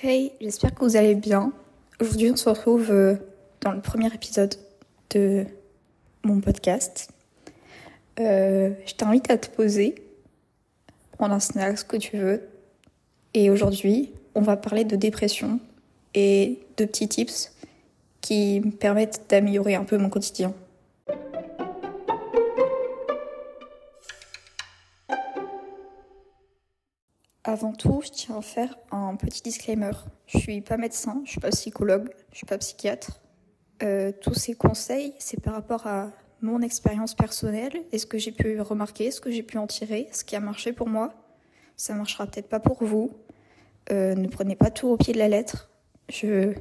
Hey, j'espère que vous allez bien. Aujourd'hui, on se retrouve euh, dans le premier épisode de mon podcast. Euh, je t'invite à te poser, prendre un snack, ce que tu veux. Et aujourd'hui, on va parler de dépression et de petits tips qui me permettent d'améliorer un peu mon quotidien. Avant tout, je tiens à faire un petit disclaimer. Je suis pas médecin, je suis pas psychologue, je suis pas psychiatre. Euh, tous ces conseils, c'est par rapport à mon expérience personnelle et ce que j'ai pu remarquer, ce que j'ai pu en tirer, ce qui a marché pour moi. Ça marchera peut-être pas pour vous. Euh, ne prenez pas tout au pied de la lettre. Je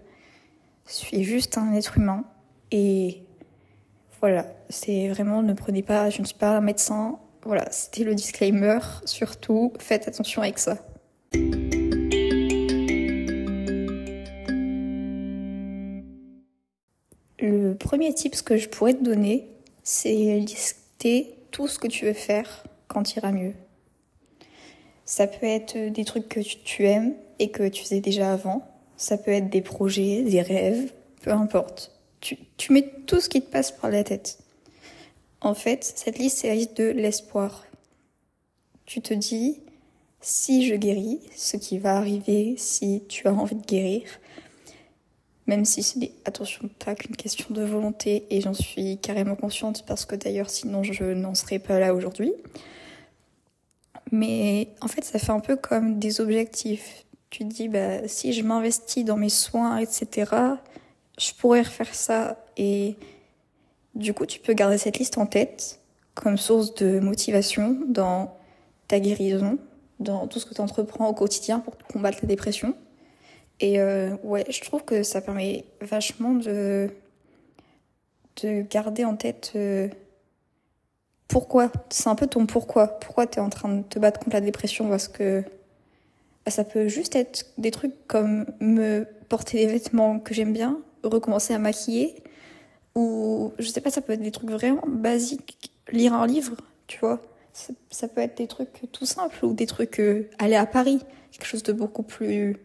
suis juste un être humain et voilà, c'est vraiment ne prenez pas, je ne suis pas un médecin, voilà, c'était le disclaimer. Surtout, faites attention avec ça. Le premier tip que je pourrais te donner, c'est lister tout ce que tu veux faire quand ira mieux. Ça peut être des trucs que tu aimes et que tu faisais déjà avant. Ça peut être des projets, des rêves, peu importe. Tu mets tout ce qui te passe par la tête. En fait, cette liste, la liste de l'espoir. Tu te dis, si je guéris, ce qui va arriver si tu as envie de guérir, même si c'est, attention, pas qu'une question de volonté, et j'en suis carrément consciente parce que d'ailleurs, sinon, je n'en serais pas là aujourd'hui. Mais en fait, ça fait un peu comme des objectifs. Tu te dis, bah, si je m'investis dans mes soins, etc., je pourrais refaire ça et du coup, tu peux garder cette liste en tête comme source de motivation dans ta guérison, dans tout ce que tu entreprends au quotidien pour combattre la dépression. Et euh, ouais, je trouve que ça permet vachement de, de garder en tête euh, pourquoi. C'est un peu ton pourquoi. Pourquoi tu es en train de te battre contre la dépression? Parce que bah, ça peut juste être des trucs comme me porter des vêtements que j'aime bien, recommencer à maquiller, ou je sais pas, ça peut être des trucs vraiment basiques. Lire un livre, tu vois. Ça, peut être des trucs tout simples ou des trucs euh, aller à Paris, quelque chose de beaucoup plus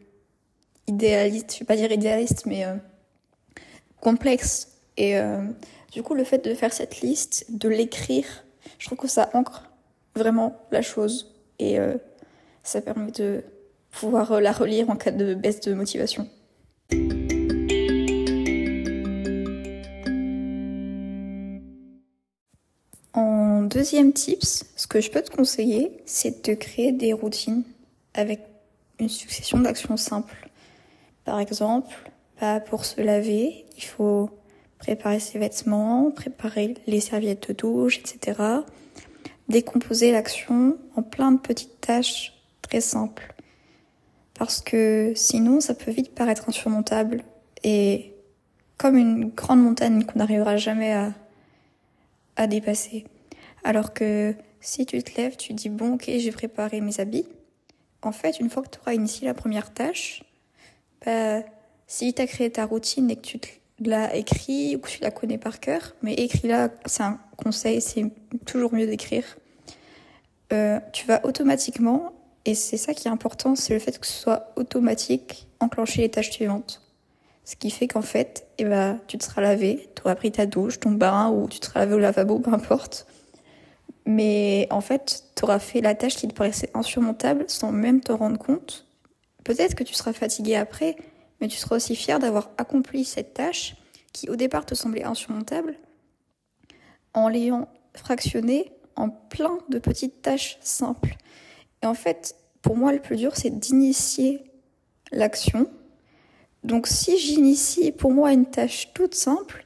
idéaliste. Je vais pas dire idéaliste, mais euh, complexe. Et euh, du coup, le fait de faire cette liste, de l'écrire, je trouve que ça ancre vraiment la chose et ça permet de pouvoir la relire en cas de baisse de motivation. Deuxième tips, ce que je peux te conseiller, c'est de créer des routines avec une succession d'actions simples. Par exemple, bah, pour se laver, il faut préparer ses vêtements, préparer les serviettes de douche, etc. Décomposer l'action en plein de petites tâches très simples. Parce que sinon, ça peut vite paraître insurmontable et comme une grande montagne qu'on n'arrivera jamais à, à dépasser. Alors que si tu te lèves, tu dis bon ok j'ai préparé mes habits. En fait, une fois que tu auras initié la première tâche, bah, si tu as créé ta routine et que tu l'as écrit ou que tu la connais par cœur, mais écris-la, c'est un conseil, c'est toujours mieux d'écrire. Euh, tu vas automatiquement, et c'est ça qui est important, c'est le fait que ce soit automatique, enclencher les tâches suivantes. Ce qui fait qu'en fait, eh ben, tu te seras lavé, tu auras pris ta douche, ton bain, ou tu te seras lavé au lavabo, peu importe. Mais en fait, tu auras fait la tâche qui te paraissait insurmontable sans même te rendre compte. Peut-être que tu seras fatigué après, mais tu seras aussi fier d'avoir accompli cette tâche qui au départ te semblait insurmontable en l'ayant fractionnée en plein de petites tâches simples. Et en fait, pour moi, le plus dur, c'est d'initier l'action. Donc si j'initie pour moi une tâche toute simple,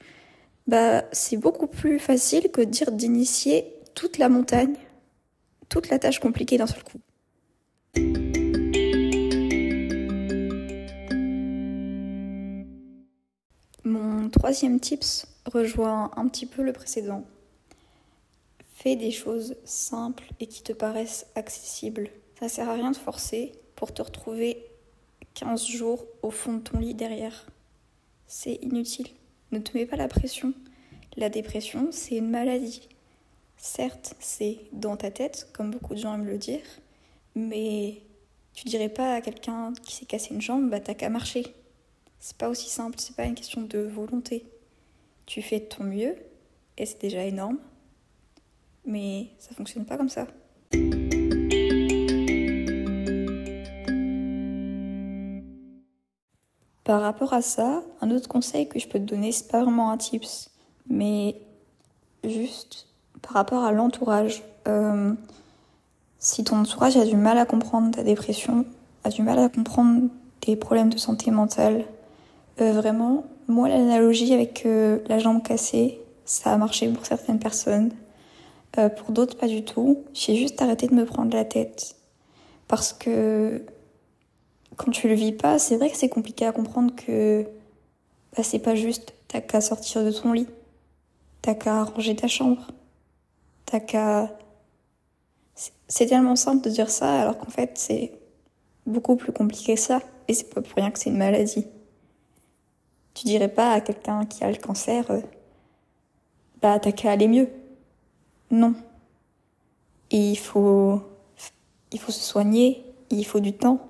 bah, c'est beaucoup plus facile que dire d'initier toute la montagne, toute la tâche compliquée d'un seul coup. Mon troisième tips rejoint un petit peu le précédent. Fais des choses simples et qui te paraissent accessibles. Ça sert à rien de forcer pour te retrouver 15 jours au fond de ton lit derrière. C'est inutile. Ne te mets pas la pression. La dépression, c'est une maladie. Certes, c'est dans ta tête, comme beaucoup de gens aiment le dire, mais Tu dirais pas à quelqu'un qui s'est cassé une jambe, bah t'as qu'à marcher. C'est pas aussi simple, c'est pas une question de volonté. Tu fais de ton mieux, et c'est déjà énorme, mais ça fonctionne pas comme ça. Par rapport à ça, un autre conseil que je peux te donner, c'est pas vraiment un tips, mais juste par rapport à l'entourage. Euh, si ton entourage a du mal à comprendre ta dépression, a du mal à comprendre tes problèmes de santé mentale, euh, vraiment, moi l'analogie avec euh, la jambe cassée, ça a marché pour certaines personnes. pour d'autres, pas du tout. J'ai juste arrêté de me prendre la tête. Parce que quand tu le vis pas, c'est vrai que c'est compliqué à comprendre que bah, c'est pas juste. T'as qu'à sortir de ton lit. T'as qu'à ranger ta chambre. T'as qu'à. C'est tellement simple de dire ça, alors qu'en fait, c'est beaucoup plus compliqué que ça. Et c'est pas pour rien que c'est une maladie. Tu dirais pas à quelqu'un qui a le cancer, euh, bah, t'as qu'à aller mieux. Non. il faut, il faut se soigner, il faut du temps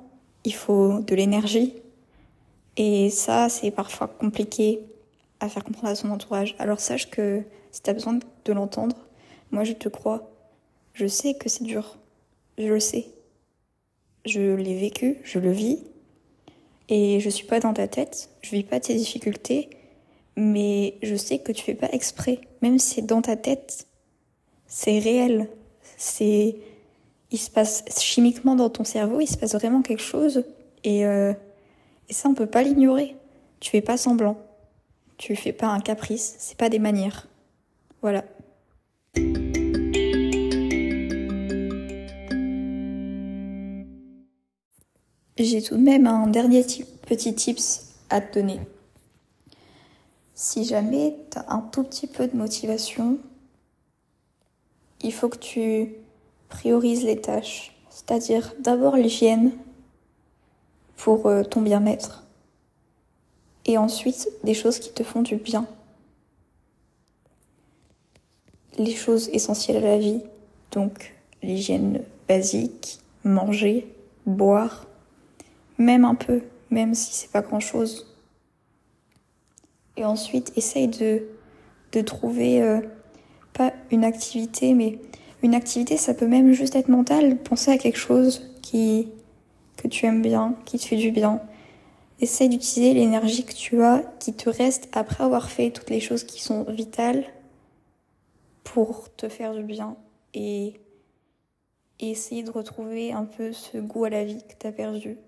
il faut de l'énergie. Et ça, c'est parfois compliqué à faire comprendre à son entourage. Alors sache que si tu as besoin de l'entendre, moi je te crois. Je sais que c'est dur. Je le sais. Je l'ai vécu, je le vis. Et je suis pas dans ta tête, je vis pas tes difficultés, mais je sais que tu fais pas exprès. Même si c'est dans ta tête, c'est réel. C'est il se passe chimiquement dans ton cerveau, il se passe vraiment quelque chose. Et, euh, ça, on peut pas l'ignorer. Tu fais pas semblant. Tu fais pas un caprice. C'est pas des manières. Voilà. J'ai tout de même un dernier petit tips à te donner. Si jamais tu as un tout petit peu de motivation, il faut que tu priorise les tâches, c'est-à-dire d'abord l'hygiène pour euh, ton bien-être et ensuite des choses qui te font du bien. Les choses essentielles à la vie, donc l'hygiène basique, manger, boire, même un peu, même si c'est pas grand chose. Et ensuite, essaye de, de trouver euh, pas une activité, mais une activité, ça peut même juste être mental. Penser à quelque chose qui, que tu aimes bien, qui te fait du bien. Essaye d'utiliser l'énergie que tu as, qui te reste après avoir fait toutes les choses qui sont vitales pour te faire du bien et, et essayer de retrouver un peu ce goût à la vie que tu as perdu.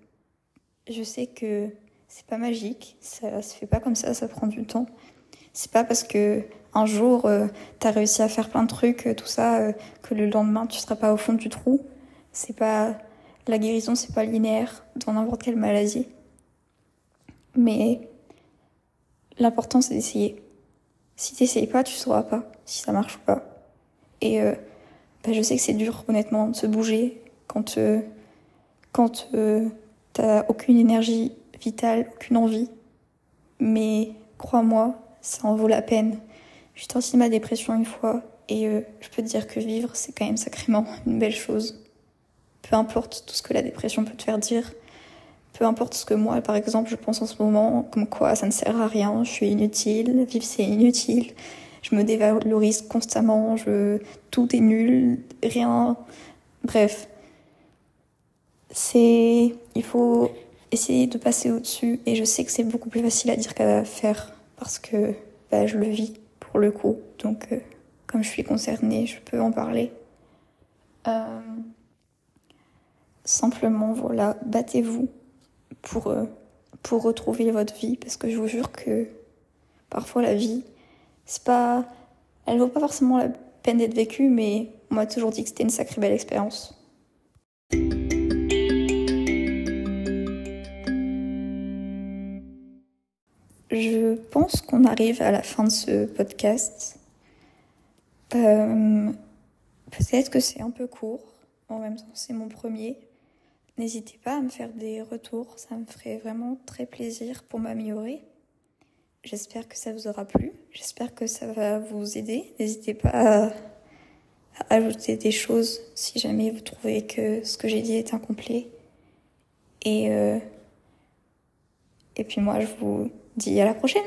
Je sais que c'est pas magique, ça se fait pas comme ça, ça prend du temps. C'est pas parce que un jour euh, tu as réussi à faire plein de trucs, euh, tout ça, euh, que le lendemain tu seras pas au fond du trou. C'est pas la guérison, c'est pas linéaire dans n'importe quelle maladie. Mais l'important c'est d'essayer. Si t'essayes pas, tu sauras pas si ça marche ou pas. Et bah, je sais que c'est dur, honnêtement, de se bouger quand quand t'as aucune énergie vitale, aucune envie. Mais crois-moi, ça en vaut la peine. J'ai sorti ma dépression une fois et euh, je peux te dire que vivre, c'est quand même sacrément une belle chose. Peu importe tout ce que la dépression peut te faire dire, peu importe ce que moi, par exemple, je pense en ce moment, comme quoi ça ne sert à rien, je suis inutile, vivre c'est inutile, je me dévalorise constamment, je... tout est nul, rien. Bref. C'est. Il faut essayer de passer au-dessus et je sais que c'est beaucoup plus facile à dire qu'à faire parce que bah, je le vis pour le coup. Donc, euh, comme je suis concernée, je peux en parler. Euh, simplement, voilà, battez-vous pour, euh, pour retrouver votre vie parce que je vous jure que parfois la vie, c'est pas. Elle vaut pas forcément la peine d'être vécue, mais on m'a toujours dit que c'était une sacrée belle expérience. Je pense qu'on arrive à la fin de ce podcast. Euh, peut-être que c'est un peu court. En même temps, c'est mon premier. N'hésitez pas à me faire des retours. Ça me ferait vraiment très plaisir pour m'améliorer. J'espère que ça vous aura plu. J'espère que ça va vous aider. N'hésitez pas à, ajouter des choses si jamais vous trouvez que ce que j'ai dit est incomplet. Et, euh, et puis moi, je vous dis à la prochaine.